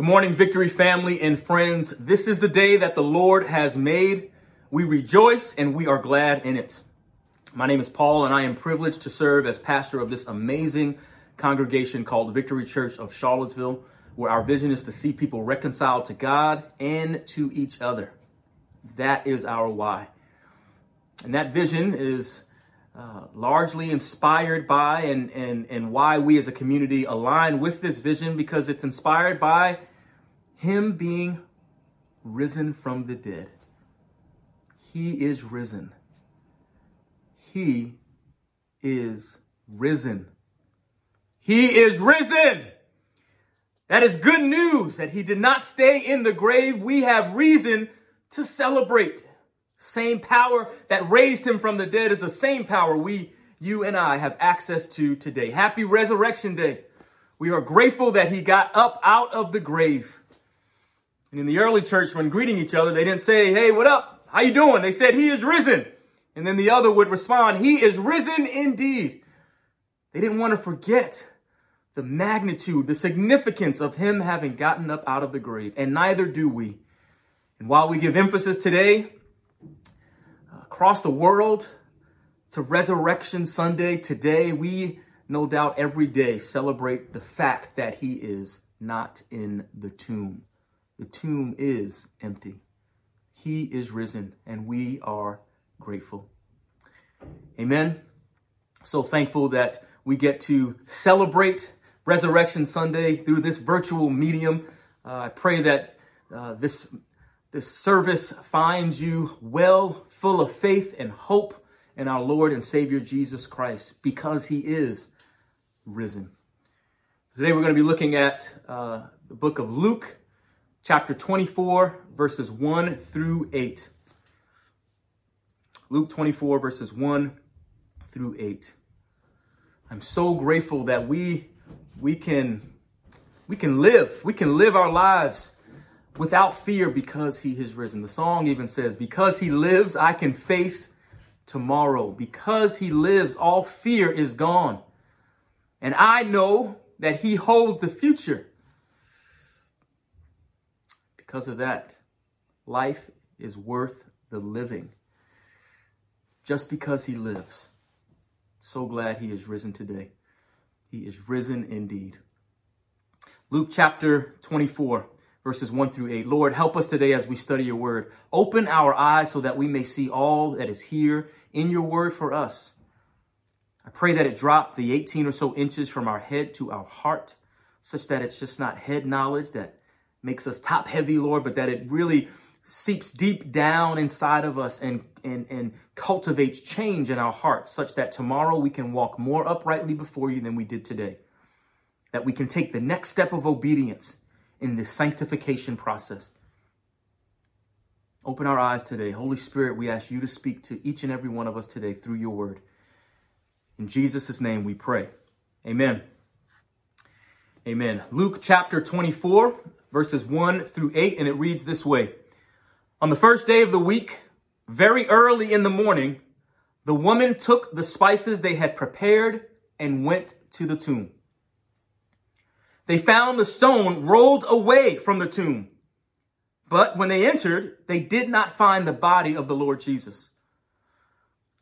Good morning, Victory family and friends. This is the day that the Lord has made. We rejoice and we are glad in it. My name is Paul and I am privileged to serve as pastor of this amazing congregation called Victory Church of Charlottesville, where our vision is to see people reconciled to God and to each other. That is our why. And that vision is uh, largely inspired by and, and, and why we as a community align with this vision because it's inspired by Him being risen from the dead. He is risen. He is risen. He is risen. That is good news that he did not stay in the grave. We have reason to celebrate. Same power that raised him from the dead is the same power we, you and I have access to today. Happy Resurrection Day. We are grateful that he got up out of the grave. And in the early church, when greeting each other, they didn't say, Hey, what up? How you doing? They said, He is risen. And then the other would respond, He is risen indeed. They didn't want to forget the magnitude, the significance of him having gotten up out of the grave, and neither do we. And while we give emphasis today uh, across the world to Resurrection Sunday, today we no doubt every day celebrate the fact that he is not in the tomb. The tomb is empty. He is risen, and we are grateful. Amen. So thankful that we get to celebrate Resurrection Sunday through this virtual medium. Uh, I pray that uh, this this service finds you well, full of faith and hope in our Lord and Savior Jesus Christ, because He is risen. Today we're going to be looking at uh, the book of Luke, chapter 24, verses 1 through 8. Luke 24, verses 1 through 8. I'm so grateful that we we can we can live. We can live our lives without fear because he has risen. The song even says, because he lives, I can face tomorrow. Because he lives, all fear is gone. And I know that he holds the future. Because of that, life is worth the living. Just because he lives. So glad he is risen today. He is risen indeed. Luke chapter 24, verses 1 through 8. Lord, help us today as we study your word. Open our eyes so that we may see all that is here in your word for us. I pray that it drop the 18 or so inches from our head to our heart, such that it's just not head knowledge that makes us top heavy, Lord, but that it really seeps deep down inside of us and, and, and cultivates change in our hearts such that tomorrow we can walk more uprightly before you than we did today. That we can take the next step of obedience in this sanctification process. Open our eyes today. Holy Spirit, we ask you to speak to each and every one of us today through your word. In Jesus' name we pray. Amen. Amen. Luke chapter 24, verses 1 through 8, and it reads this way. On the first day of the week, very early in the morning, the woman took the spices they had prepared and went to the tomb. They found the stone rolled away from the tomb. But when they entered, they did not find the body of the Lord Jesus.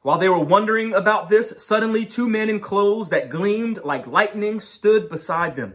While they were wondering about this, suddenly two men in clothes that gleamed like lightning stood beside them.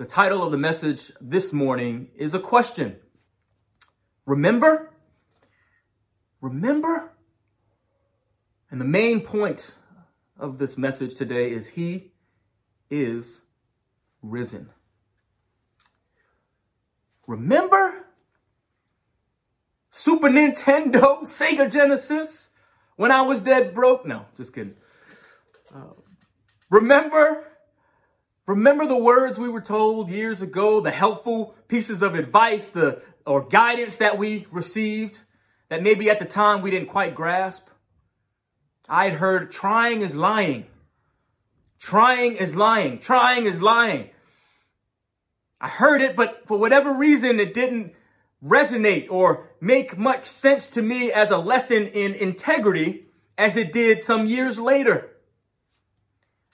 The title of the message this morning is a question. Remember? Remember? And the main point of this message today is He is risen. Remember? Super Nintendo, Sega Genesis, when I was dead broke? No, just kidding. Uh, remember Remember the words we were told years ago, the helpful pieces of advice, the or guidance that we received that maybe at the time we didn't quite grasp? I had heard trying is lying. Trying is lying. Trying is lying. I heard it, but for whatever reason, it didn't resonate or make much sense to me as a lesson in integrity as it did some years later.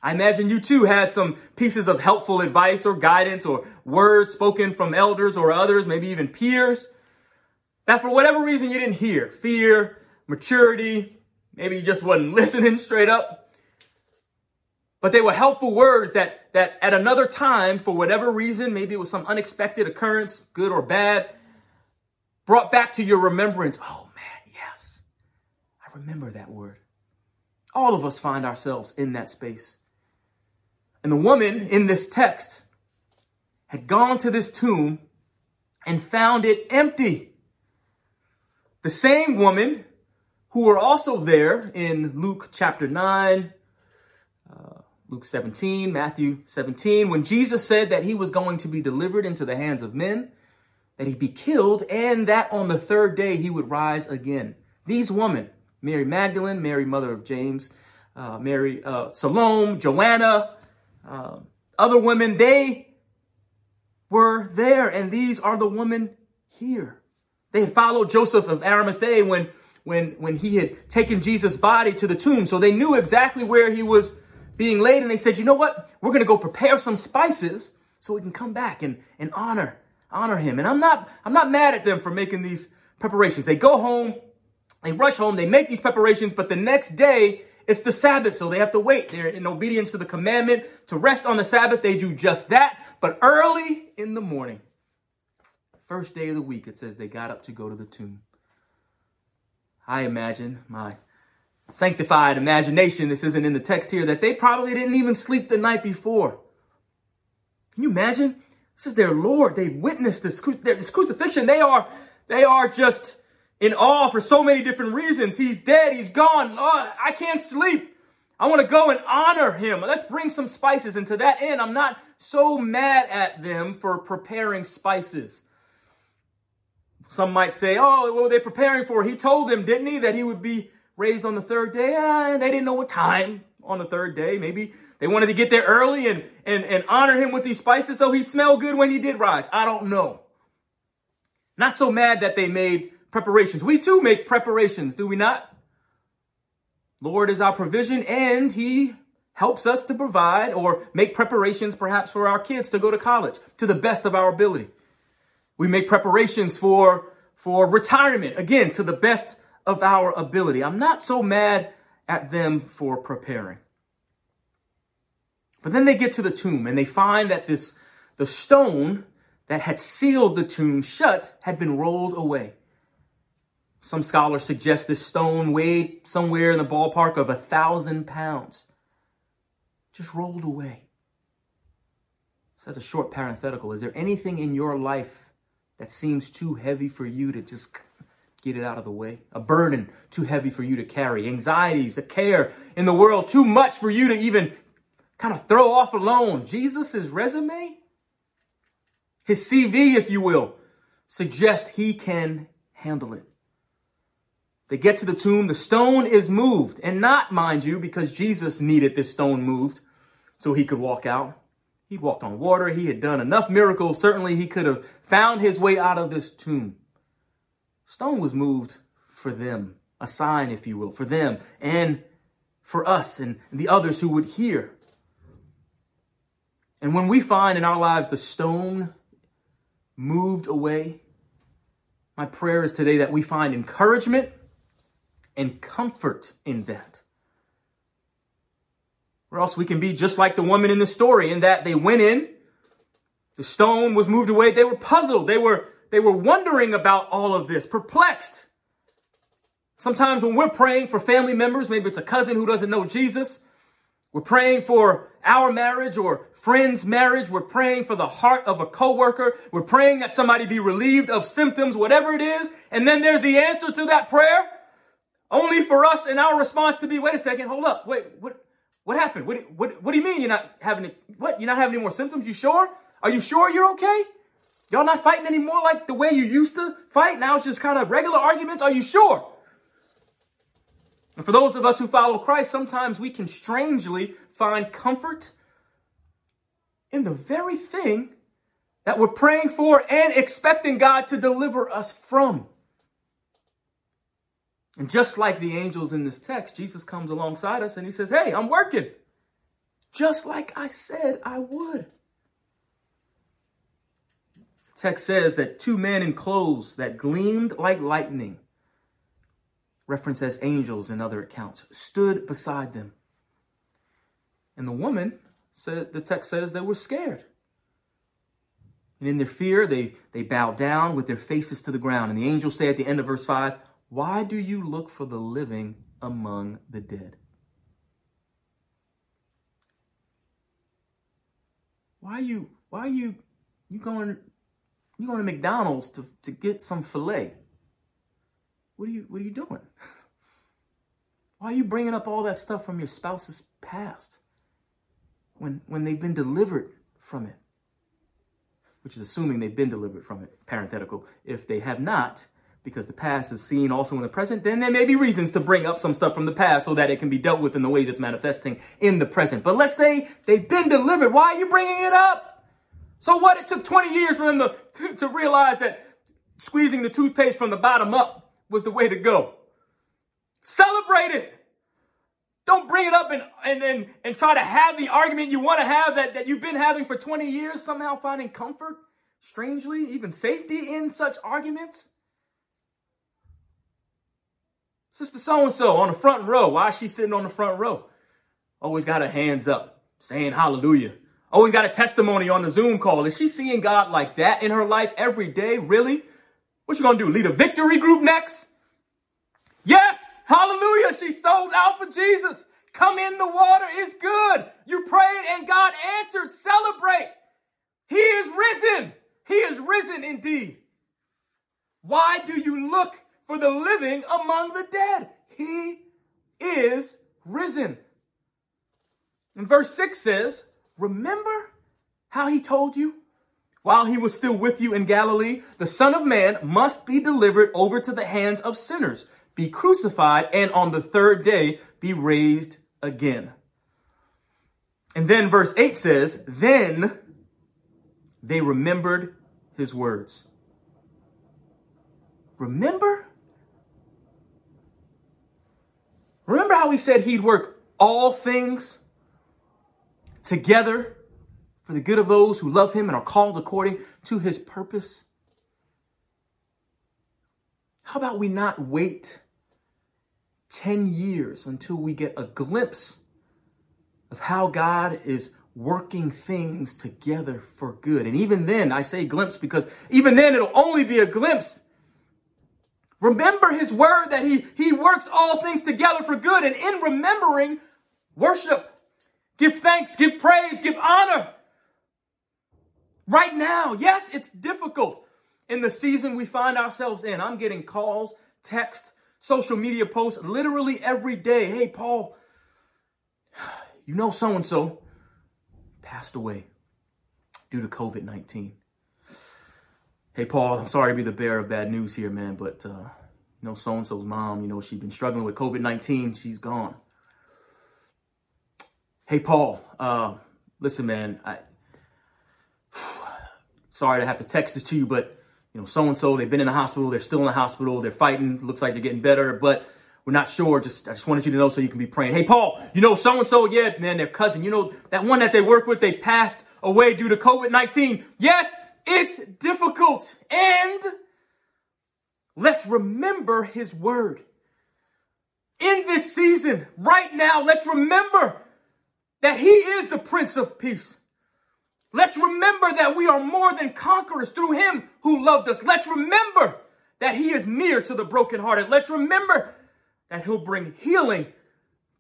I imagine you too had some pieces of helpful advice or guidance or words spoken from elders or others, maybe even peers, that for whatever reason you didn't hear. Fear, maturity, maybe you just wasn't listening straight up. But they were helpful words that, that at another time, for whatever reason, maybe it was some unexpected occurrence, good or bad, brought back to your remembrance. Oh man, yes, I remember that word. All of us find ourselves in that space. And the woman in this text had gone to this tomb and found it empty. The same woman who were also there in Luke chapter 9, uh, Luke 17, Matthew 17, when Jesus said that he was going to be delivered into the hands of men, that he'd be killed, and that on the third day he would rise again. These women, Mary Magdalene, Mary, mother of James, uh, Mary, uh, Salome, Joanna, uh, other women, they were there, and these are the women here. They had followed Joseph of Arimathea when, when, when he had taken Jesus' body to the tomb. So they knew exactly where he was being laid. And they said, you know what? We're going to go prepare some spices so we can come back and, and honor, honor him. And I'm not, I'm not mad at them for making these preparations. They go home, they rush home, they make these preparations, but the next day it's the Sabbath, so they have to wait. They're in obedience to the commandment to rest on the Sabbath. They do just that. But early in the morning, first day of the week, it says they got up to go to the tomb. I imagine my sanctified imagination, this isn't in the text here, that they probably didn't even sleep the night before. Can you imagine? This is their Lord. They witnessed this, this crucifixion. They are, they are just in awe for so many different reasons. He's dead. He's gone. Oh, I can't sleep. I want to go and honor him. Let's bring some spices. And to that end, I'm not so mad at them for preparing spices. Some might say, oh, what were they preparing for? He told them, didn't he, that he would be raised on the third day? Ah, they didn't know what time on the third day. Maybe they wanted to get there early and, and, and honor him with these spices so he'd smell good when he did rise. I don't know. Not so mad that they made preparations. We too make preparations, do we not? Lord is our provision and he helps us to provide or make preparations perhaps for our kids to go to college to the best of our ability. We make preparations for, for retirement, again, to the best of our ability. I'm not so mad at them for preparing. But then they get to the tomb and they find that this, the stone that had sealed the tomb shut had been rolled away. Some scholars suggest this stone weighed somewhere in the ballpark of a thousand pounds. Just rolled away. So that's a short parenthetical. Is there anything in your life that seems too heavy for you to just get it out of the way? A burden too heavy for you to carry? Anxieties, a care in the world too much for you to even kind of throw off alone? Jesus' resume, his CV, if you will, suggests he can handle it. They get to the tomb. The stone is moved. And not, mind you, because Jesus needed this stone moved so he could walk out. He walked on water. He had done enough miracles. Certainly he could have found his way out of this tomb. Stone was moved for them, a sign, if you will, for them and for us and the others who would hear. And when we find in our lives the stone moved away, my prayer is today that we find encouragement and comfort in that. Or else we can be just like the woman in the story in that they went in, the stone was moved away, they were puzzled, they were, they were wondering about all of this, perplexed. Sometimes when we're praying for family members, maybe it's a cousin who doesn't know Jesus, we're praying for our marriage or friend's marriage. We're praying for the heart of a coworker. We're praying that somebody be relieved of symptoms, whatever it is. And then there's the answer to that prayer. Only for us and our response to be, wait a second, hold up, wait, what, What happened? What, what, what do you mean you're not having? What? You're not having any more symptoms? You sure? Are you sure you're okay? Y'all not fighting anymore like the way you used to fight? Now it's just kind of regular arguments? Are you sure? And for those of us who follow Christ, sometimes we can strangely find comfort in the very thing that we're praying for and expecting God to deliver us from. And just like the angels in this text, Jesus comes alongside us and he says, Hey, I'm working. Just like I said I would. The text says that two men in clothes that gleamed like lightning, referenced as angels in other accounts, stood beside them. And the woman, said, the text says, they were scared. And in their fear, they, they bowed down with their faces to the ground. And the angels say at the end of verse 5, why do you look for the living among the dead? Why are you why are you you going you going to McDonald's to, to get some filet? What are you what are you doing? Why are you bringing up all that stuff from your spouse's past when when they've been delivered from it? Which is assuming they've been delivered from it, parenthetical. If they have not, because the past is seen also in the present, then there may be reasons to bring up some stuff from the past so that it can be dealt with in the way that's manifesting in the present. But let's say they've been delivered. Why are you bringing it up? So what? It took 20 years for them to, to, to realize that squeezing the toothpaste from the bottom up was the way to go. Celebrate it. Don't bring it up and, and, and, and try to have the argument you want to have that, that you've been having for 20 years, somehow finding comfort, strangely, even safety in such arguments. Sister so and so on the front row. Why is she sitting on the front row? Always got her hands up, saying hallelujah. Always got a testimony on the Zoom call. Is she seeing God like that in her life every day? Really? What you gonna do? Lead a victory group next? Yes! Hallelujah! She sold out for Jesus. Come in the water is good. You prayed and God answered. Celebrate. He is risen. He is risen indeed. Why do you look for the living among the dead. He is risen. And verse 6 says, Remember how he told you? While he was still with you in Galilee, the Son of Man must be delivered over to the hands of sinners, be crucified, and on the third day be raised again. And then verse 8 says, Then they remembered his words. Remember Remember how he said he'd work all things together for the good of those who love him and are called according to his purpose? How about we not wait 10 years until we get a glimpse of how God is working things together for good? And even then, I say glimpse because even then it'll only be a glimpse Remember his word that he, he works all things together for good. And in remembering, worship, give thanks, give praise, give honor. Right now, yes, it's difficult in the season we find ourselves in. I'm getting calls, texts, social media posts literally every day. Hey, Paul, you know so and so passed away due to COVID 19 hey, Paul, I'm sorry to be the bearer of bad news here, man, but, uh, you know, so-and-so's mom, you know, she's been struggling with COVID-19. She's gone. Hey, Paul, uh, listen, man, I, sorry to have to text this to you, but, you know, so-and-so, they've been in the hospital. They're still in the hospital. They're fighting. Looks like they're getting better, but we're not sure. Just, I just wanted you to know so you can be praying. Hey, Paul, you know, so-and-so, yeah, man, their cousin, you know, that one that they work with, they passed away due to COVID-19. Yes, it's difficult. And let's remember his word. In this season, right now, let's remember that he is the Prince of Peace. Let's remember that we are more than conquerors through him who loved us. Let's remember that he is near to the brokenhearted. Let's remember that he'll bring healing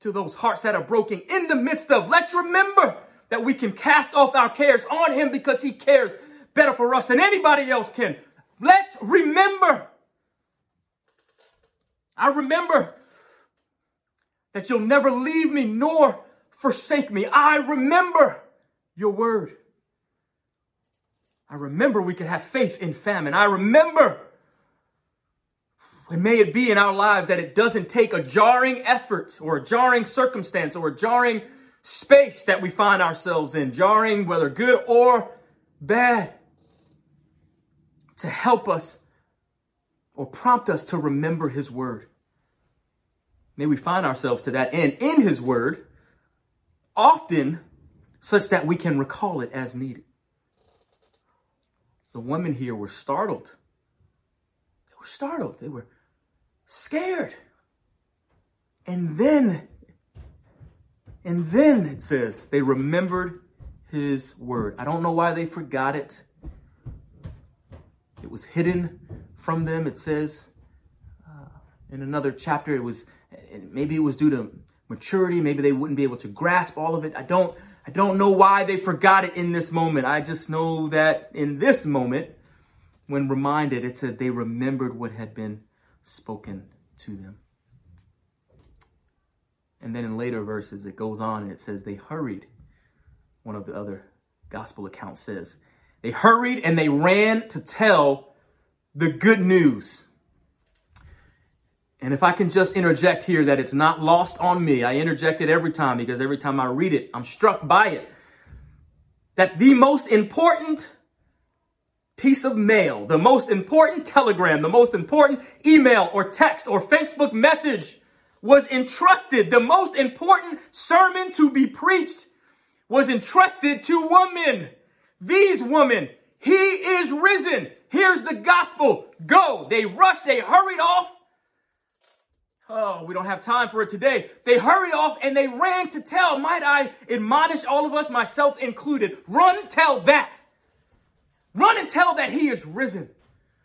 to those hearts that are broken in the midst of. Let's remember that we can cast off our cares on him because he cares better for us than anybody else can. Let's remember. I remember that you'll never leave me nor forsake me. I remember your word. I remember we could have faith in famine. I remember. And may it be in our lives that it doesn't take a jarring effort or a jarring circumstance or a jarring space that we find ourselves in, jarring, whether good or bad, to help us or prompt us to remember his word. May we find ourselves to that end in his word, often such that we can recall it as needed. The women here were startled. They were startled. They were scared. And then, and then it says they remembered his word. I don't know why they forgot it. It was hidden from them. It says uh, in another chapter, it was maybe it was due to maturity. Maybe they wouldn't be able to grasp all of it. I don't I don't know why they forgot it in this moment. I just know that in this moment, when reminded, it said they remembered what had been spoken to them. And then in later verses, it goes on and it says they hurried. One of the other gospel accounts says they hurried and they ran to tell the good news and if I can just interject here that it's not lost on me, I interject it every time because every time I read it, I'm struck by it. That the most important piece of mail, the most important telegram, the most important email or text or Facebook message was entrusted. The most important sermon to be preached was entrusted to women. These women, he is risen. Here's the gospel. Go. They rushed, they hurried off Oh, we don't have time for it today. They hurried off and they ran to tell. Might I admonish all of us, myself included, run tell that. Run and tell that he is risen.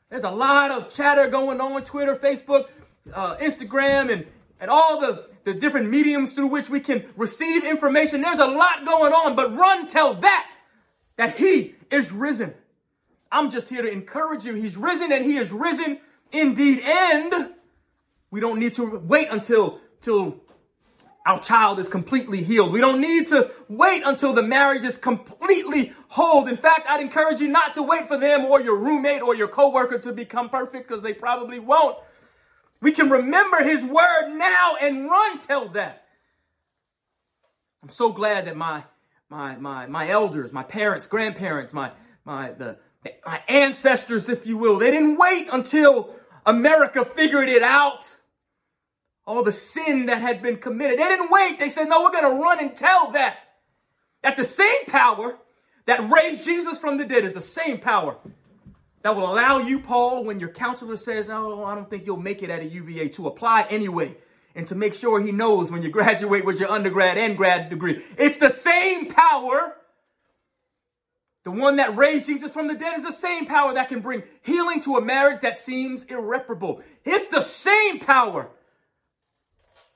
There's a lot of chatter going on Twitter, Facebook, uh, Instagram, and, and all the, the different mediums through which we can receive information. There's a lot going on, but run tell that, that he is risen. I'm just here to encourage you. He's risen and he is risen indeed. And we don't need to wait until, till our child is completely healed. We don't need to wait until the marriage is completely whole. In fact, I'd encourage you not to wait for them or your roommate or your coworker to become perfect because they probably won't. We can remember his word now and run till that. I'm so glad that my my my my elders, my parents, grandparents, my my the my ancestors, if you will, they didn't wait until America figured it out all the sin that had been committed. They didn't wait. They said, no, we're going to run and tell that. That the same power that raised Jesus from the dead is the same power that will allow you, Paul, when your counselor says, oh, I don't think you'll make it at a UVA, to apply anyway and to make sure he knows when you graduate with your undergrad and grad degree. It's the same power. The one that raised Jesus from the dead is the same power that can bring healing to a marriage that seems irreparable. It's the same power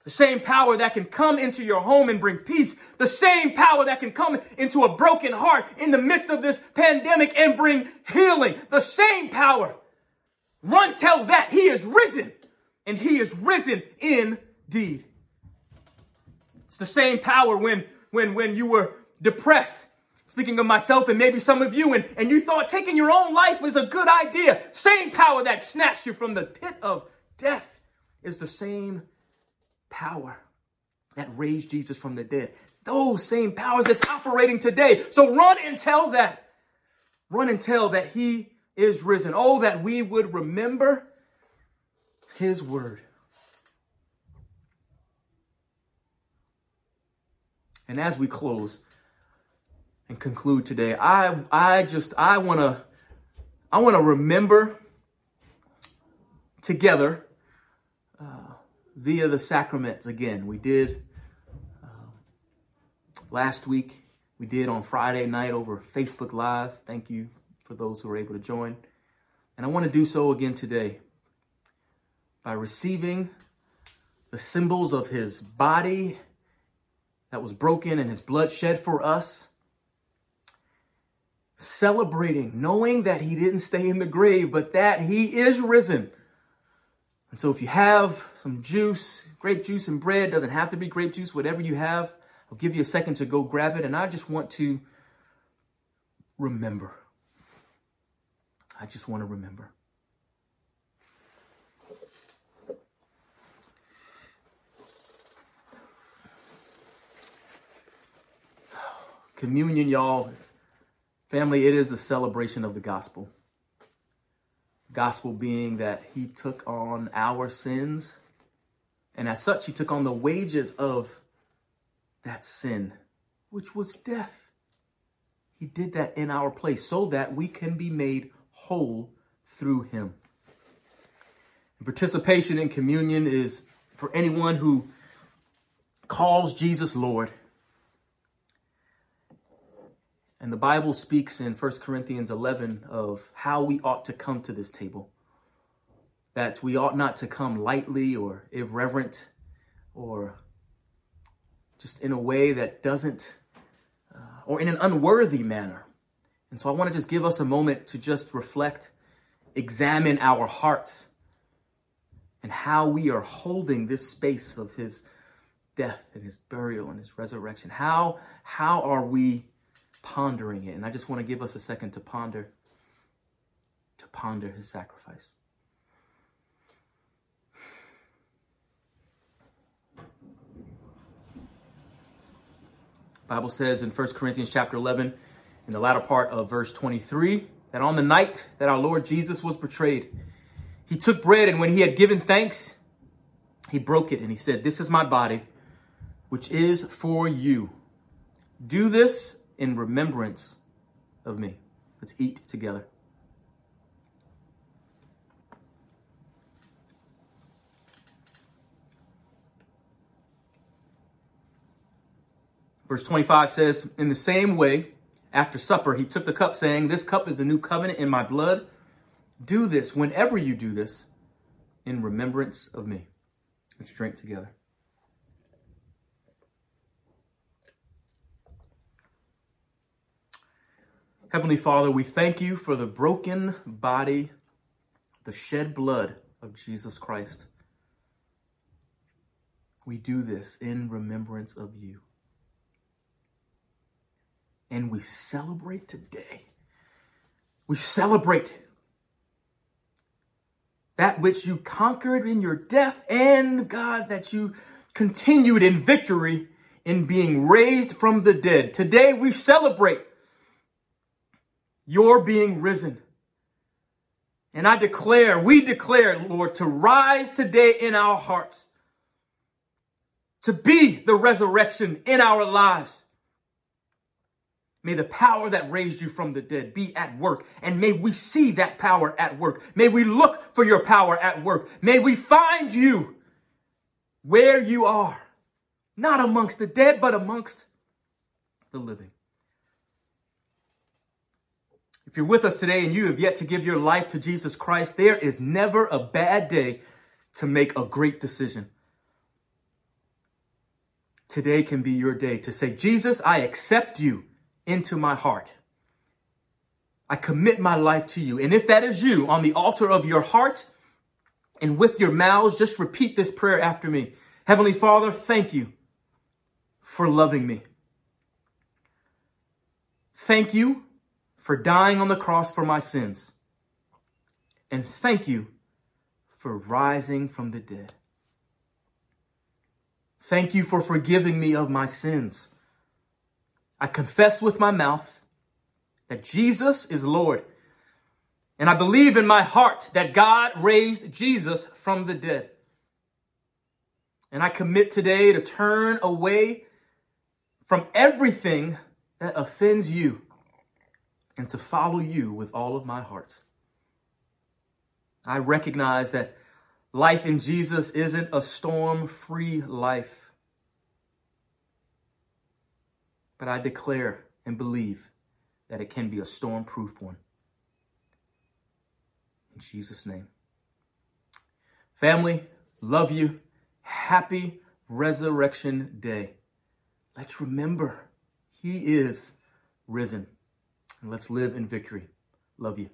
the same power that can come into your home and bring peace. The same power that can come into a broken heart in the midst of this pandemic and bring healing. The same power. Run tell that he is risen and he is risen indeed. It's the same power when, when, when you were depressed. Speaking of myself and maybe some of you, and, and you thought taking your own life was a good idea. Same power that snatched you from the pit of death is the same power that raised Jesus from the dead. Those same powers that's operating today. So run and tell that. Run and tell that he is risen. Oh, that we would remember his word. And as we close and conclude today, I I just I want to I want to remember together uh, via the sacraments again. We did uh, last week. We did on Friday night over Facebook Live. Thank you for those who were able to join. And I want to do so again today by receiving the symbols of his body that was broken and his blood shed for us. Celebrating, knowing that he didn't stay in the grave, but that he is risen. And so if you have some juice, grape juice and bread, doesn't have to be grape juice, whatever you have, I'll give you a second to go grab it. And I just want to remember. I just want to remember. Communion, y'all, family, it is a celebration of the gospel. Gospel being that he took on our sins, and as such, he took on the wages of that sin, which was death. He did that in our place so that we can be made whole through him. And participation in communion is for anyone who calls Jesus Lord and the Bible speaks in 1 Corinthians 11 of how we ought to come to this table. That we ought not to come lightly or irreverent or just in a way that doesn't, uh, or in an unworthy manner. And so I want to just give us a moment to just reflect, examine our hearts and how we are holding this space of his death and his burial and his resurrection. How, how are we pondering it. And I just want to give us a second to ponder, to ponder his sacrifice. Bible says in 1 Corinthians chapter 11, in the latter part of verse 23, that on the night that our Lord Jesus was betrayed, he took bread and when he had given thanks, he broke it and he said, This is my body, which is for you. Do this in remembrance of me. Let's eat together. Verse 25 says, In the same way, after supper, he took the cup, saying, This cup is the new covenant in my blood. Do this whenever you do this in remembrance of me. Let's drink together. Heavenly Father, we thank you for the broken body, the shed blood of Jesus Christ. We do this in remembrance of you. And we celebrate today. We celebrate that which you conquered in your death and God that you continued in victory in being raised from the dead. Today we celebrate your being risen. And I declare, we declare, Lord, to rise today in our hearts, to be the resurrection in our lives. May the power that raised you from the dead be at work, and may we see that power at work. May we look for your power at work. May we find you where you are, not amongst the dead, but amongst the living. If you're with us today and you have yet to give your life to Jesus Christ, there is never a bad day to make a great decision. Today can be your day to say, Jesus, I accept you into my heart. I commit my life to you. And if that is you on the altar of your heart and with your mouths, just repeat this prayer after me. Heavenly Father, thank you for loving me. Thank you for dying on the cross for my sins. And thank you for rising from the dead. Thank you for forgiving me of my sins. I confess with my mouth that Jesus is Lord. And I believe in my heart that God raised Jesus from the dead. And I commit today to turn away from everything that offends you and to follow you with all of my heart. I recognize that life in Jesus isn't a storm free life, but I declare and believe that it can be a storm proof one. In Jesus' name. Family, love you. Happy Resurrection Day. Let's remember, He is risen. And let's live in victory. Love you.